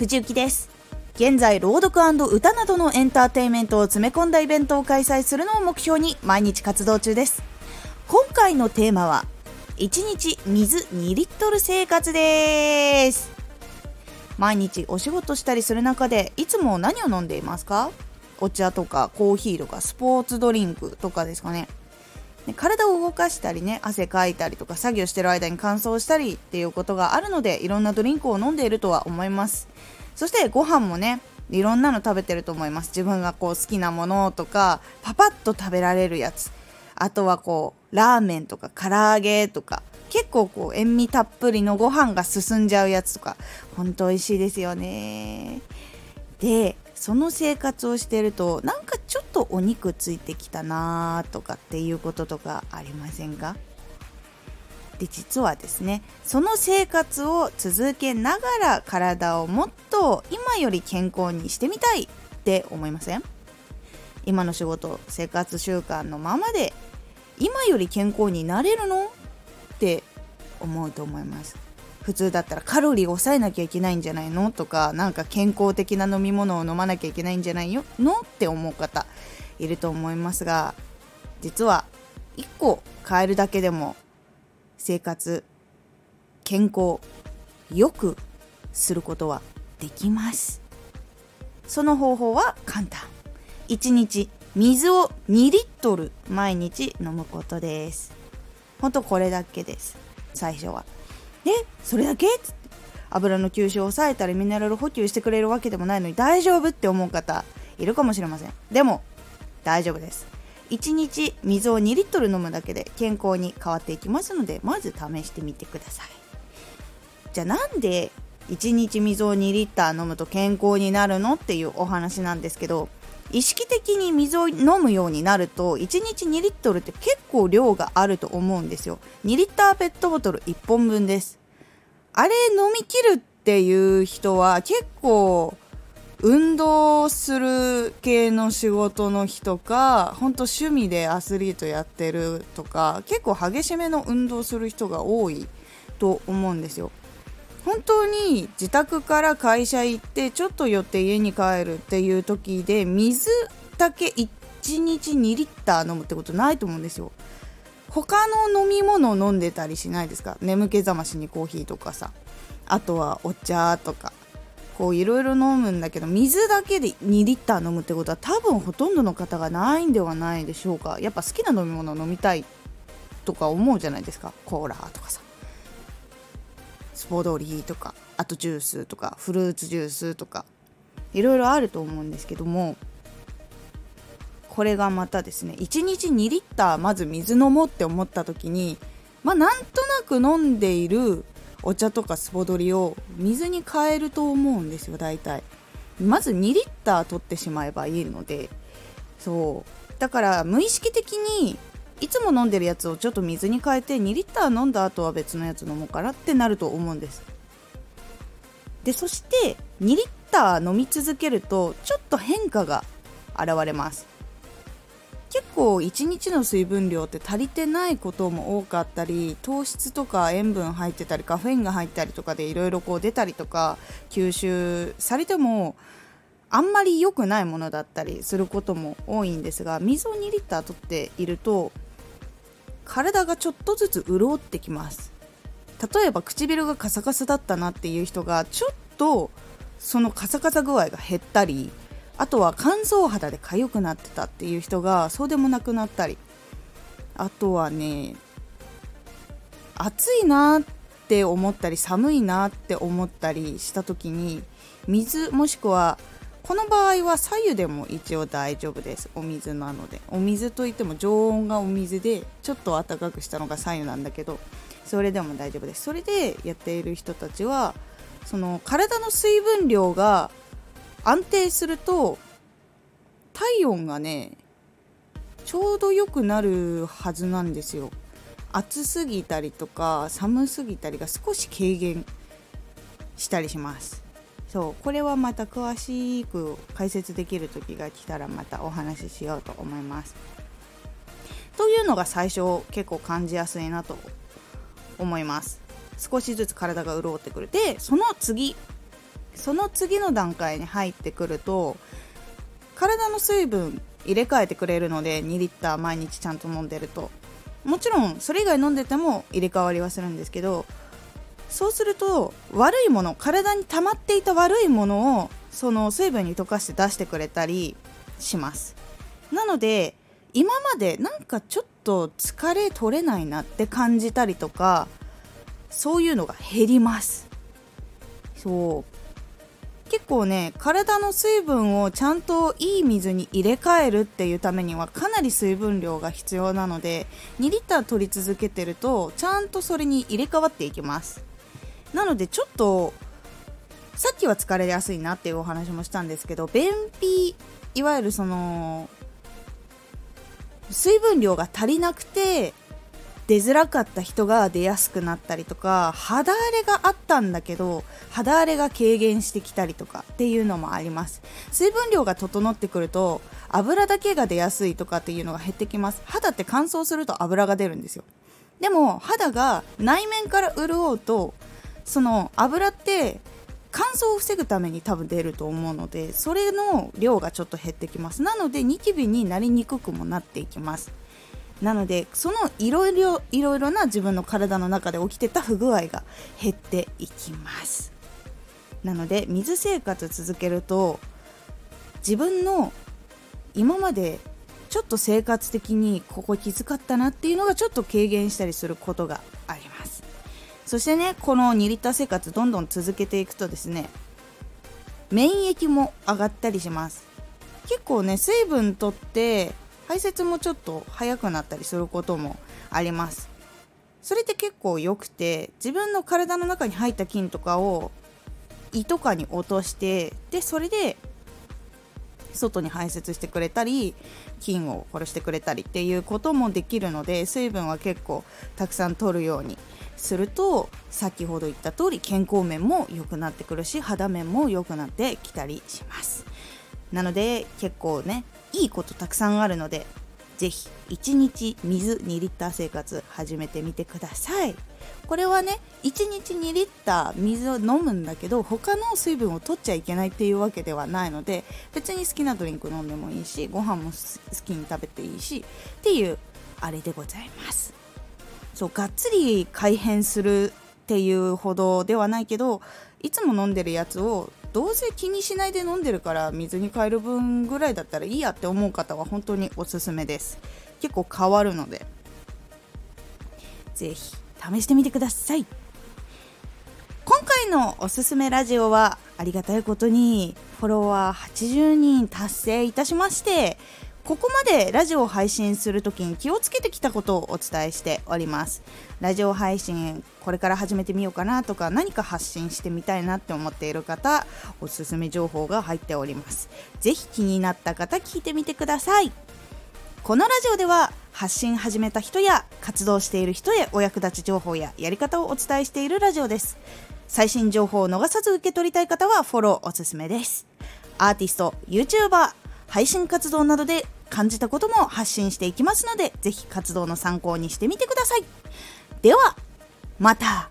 藤幸です。現在朗読歌などのエンターテインメントを詰め込んだイベントを開催するのを目標に毎日活動中です。今回のテーマは1日水2リットル生活です。毎日お仕事したりする中でいつも何を飲んでいますか？お茶とかコーヒーとかスポーツドリンクとかですかね。体を動かしたりね汗かいたりとか作業してる間に乾燥したりっていうことがあるのでいろんなドリンクを飲んでいるとは思います。そしてご飯もねいろんなの食べてると思います。自分がこう好きなものとかパパッと食べられるやつ。あとはこうラーメンとか唐揚げとか。結構こう塩味たっぷりのご飯が進んじゃうやつとか。ほんと美味しいですよね。でその生活をしてるとなんかちょっとお肉ついてきたなとかっていうこととかありませんか？で実はですねその生活を続けながら体をもっと今より健康にしてみたいって思いません？今の仕事生活習慣のままで今より健康になれるの？って思うと思います。普通だったらカロリー抑えなきゃいけないんじゃないの？とかなんか健康的な飲み物を飲まなきゃいけないんじゃないよ？の？って思う方いると思いますが実は1個変えるだけでも生活健康よくすることはできます。その方法は簡単。1日水を2リットル毎日飲むことです。ほんとこれだけです。最初は。えそれだけ？っつって油の吸収を抑えたりミネラル補給してくれるわけでもないのに大丈夫って思う方いるかもしれません。でも大丈夫です。1日水を2リットル飲むだけで健康に変わっていきますのでまず試してみてください。じゃあなんで1日水を2リッター飲むと健康になるのっていうお話なんですけど意識的に水を飲むようになると1日2リットルって結構量があると思うんですよ。2リッターペットボトル1本分です。あれ飲み切るっていう人は結構運動する系の仕事の日とか本当趣味でアスリートやってるとか結構激しめの運動する人が多いと思うんですよ。本当に自宅から会社行ってちょっと寄って家に帰るっていう時で水だけ1日2リッター飲むってことないと思うんですよ。他の飲み物飲んでたりしないですか？眠気覚ましにコーヒーとかさ。あとはお茶とか。こういろいろ飲むんだけど水だけで2リッター飲むってことは多分ほとんどの方がないんではないでしょうか。やっぱ好きな飲み物を飲みたいとか思うじゃないですか。コーラとかさ。スポドリーとか。あとジュースとか。フルーツジュースとか。いろいろあると思うんですけども。これがまたですね1日2リッターまず水飲もうって思った時にまあなんとなく飲んでいるお茶とかスポドリを水に変えると思うんですよ大体。まず2リッター取ってしまえばいいので。そう。だから無意識的にいつも飲んでるやつをちょっと水に変えて2リッター飲んだ後は別のやつ飲もうかなってなると思うんです。でそして2リッター飲み続けるとちょっと変化が現れます。結構1日の水分量って足りてないことも多かったり糖質とか塩分入ってたりカフェインが入ったりとかでいろいろこう出たりとか吸収されてもあんまり良くないものだったりすることも多いんですが水を2リッター取っていると体がちょっとずつ潤ってきます。例えば唇がカサカサだったなっていう人がちょっとそのカサカサ具合が減ったりあとは乾燥肌で痒くなってたっていう人がそうでもなくなったり。あとはね暑いなって思ったり寒いなって思ったりした時に水もしくはこの場合は左右でも一応大丈夫です。お水なので。お水といっても常温がお水でちょっと温かくしたのが左右なんだけどそれでも大丈夫です。それでやっている人たちはその体の水分量が安定すると体温がねちょうど良くなるはずなんですよ。暑すぎたりとか寒すぎたりが少し軽減したりします。そうこれはまた詳しく解説できる時が来たらまたお話ししようと思います。というのが最初結構感じやすいなと思います。少しずつ体が潤ってくる。でその次その次の段階に入ってくると体の水分入れ替えてくれるので2リッター毎日ちゃんと飲んでると。もちろんそれ以外飲んでても入れ替わりはするんですけどそうすると悪いもの体に溜まっていた悪いものをその水分に溶かして出してくれたりします。なので今までなんかちょっと疲れ取れないなって感じたりとかそういうのが減ります。そう。結構ね体の水分をちゃんといい水に入れ替えるっていうためにはかなり水分量が必要なので2リッター取り続けてるとちゃんとそれに入れ替わっていきます。なのでちょっとさっきは疲れやすいなっていうお話もしたんですけど便秘いわゆるその水分量が足りなくて出づらかった人が出やすくなったりとか肌荒れがあったんだけど肌荒れが軽減してきたりとかっていうのもあります。水分量が整ってくると油だけが出やすいとかっていうのが減ってきます。肌って乾燥すると油が出るんですよ。でも肌が内面から潤うとその油って乾燥を防ぐために多分出ると思うのでそれの量がちょっと減ってきます。なのでニキビになりにくくもなっていきます。なのでそのいろいろいろいろな自分の体の中で起きてた不具合が減っていきます。なので水生活続けると自分の今までちょっと生活的にここきつかったなっていうのがちょっと軽減したりすることがあります。そしてねこの2リッター生活どんどん続けていくとですね免疫も上がったりします。結構ね水分とって排泄もちょっと早くなったりすることもあります。それって結構良くて自分の体の中に入った菌とかを胃とかに落としてでそれで外に排泄してくれたり菌を殺してくれたりっていうこともできるので水分は結構たくさん取るようにすると先ほど言った通り健康面も良くなってくるし肌面も良くなってきたりします。なので結構ねいいことたくさんあるのでぜひ1日水2リッター生活始めてみてください。これはね1日2リッター水を飲むんだけど他の水分を取っちゃいけないっていうわけではないので別に好きなドリンク飲んでもいいしご飯も好きに食べていいしっていうあれでございます。そうがっつり改変するっていうほどではないけどいつも飲んでるやつをどうせ気にしないで飲んでるから水に変える分ぐらいだったらいいやって思う方は本当におすすめです。結構変わるので。是非試してみてください。今回のおすすめラジオはありがたいことにフォロワー80人達成いたしましてここまでラジオを配信するときに気をつけてきたことをお伝えしております。ラジオ配信これから始めてみようかなとか何か発信してみたいなって思っている方おすすめ情報が入っております。ぜひ気になった方聞いてみてください。このラジオでは発信始めた人や活動している人へお役立ち情報ややり方をお伝えしているラジオです。最新情報を逃さず受け取りたい方はフォローおすすめです。アーティスト YouTuber 配信活動などで感じたことも発信していきますので、ぜひ活動の参考にしてみてください。では、また